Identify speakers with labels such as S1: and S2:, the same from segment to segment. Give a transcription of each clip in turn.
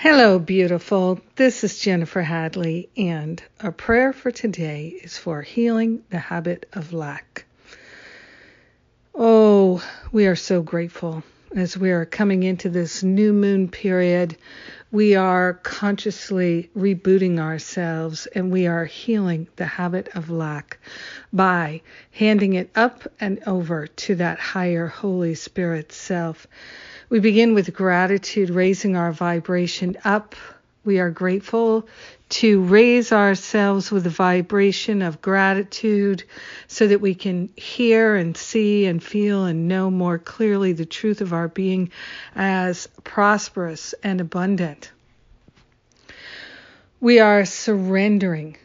S1: Hello, beautiful. This is Jennifer Hadley, and our prayer for today is for healing the habit of lack. Oh, we are so grateful as we are coming into this new moon period. We are consciously rebooting ourselves and we are healing the habit of lack by handing it up and over to that higher Holy Spirit self. We begin with gratitude, raising our vibration up. We are grateful to raise ourselves with a vibration of gratitude so that we can hear and see and feel and know more clearly the truth of our being as prosperous and abundant. We are surrendering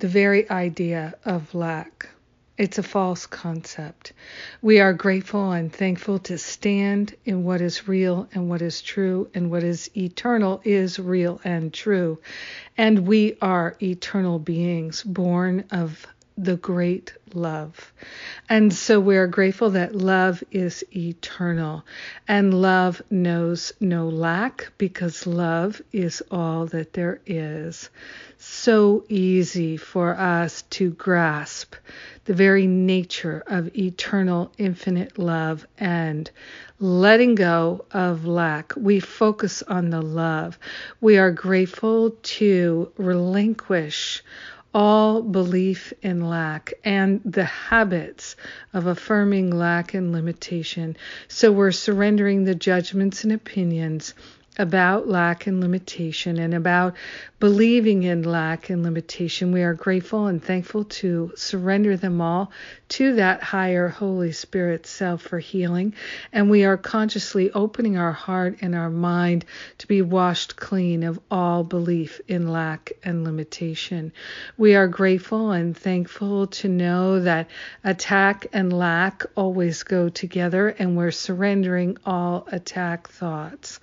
S1: the very idea of lack. It's a false concept. We are grateful and thankful to stand in what is real and what is true, and what is eternal is real and true. And we are eternal beings born of the great love. And so we are grateful that love is eternal and love knows no lack because love is all that there is. So easy for us to grasp the very nature of eternal, infinite love and letting go of lack. We focus on the love. We are grateful to relinquish all belief in lack and the habits of affirming lack and limitation. So we're surrendering the judgments and opinions about lack and limitation and about believing in lack and limitation. We are grateful and thankful to surrender them all to that higher Holy Spirit self for healing. And we are consciously opening our heart and our mind to be washed clean of all belief in lack and limitation. We are grateful and thankful to know that attack and lack always go together, and we're surrendering all attack thoughts.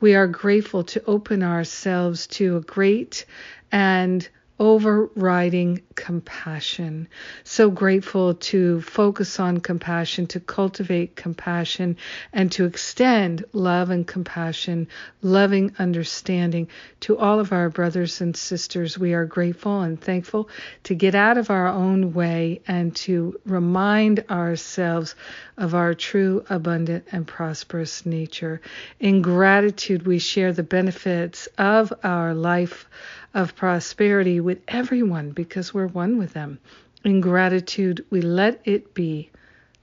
S1: We are grateful to open ourselves to a great and overriding compassion. So grateful to focus on compassion, to cultivate compassion, and to extend love and compassion, loving understanding to all of our brothers and sisters. We are grateful and thankful to get out of our own way and to remind ourselves of our true, abundant, and prosperous nature. In gratitude, we share the benefits of our life of prosperity with everyone because we're one with them. In gratitude, we let it be,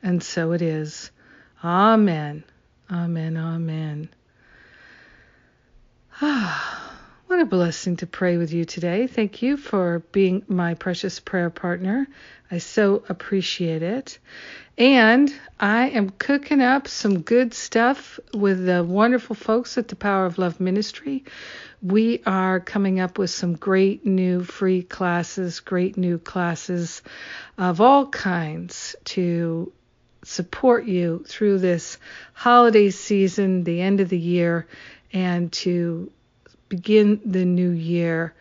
S1: and so it is. Amen. Amen. Amen. Ah, what a blessing to pray with you today. Thank you for being my precious prayer partner. I so appreciate it. And I am cooking up some good stuff with the wonderful folks at the Power of Love Ministry we are coming up with some great new free classes, great new classes of all kinds to support you through this holiday season, the end of the year, and to begin the new year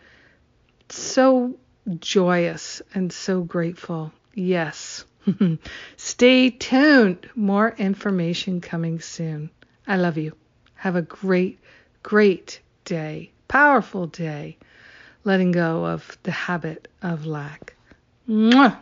S1: so joyous and so grateful. Yes. Stay tuned. More information coming soon. I love you. Have a great, great day powerful day letting go of the habit of lack. Mwah!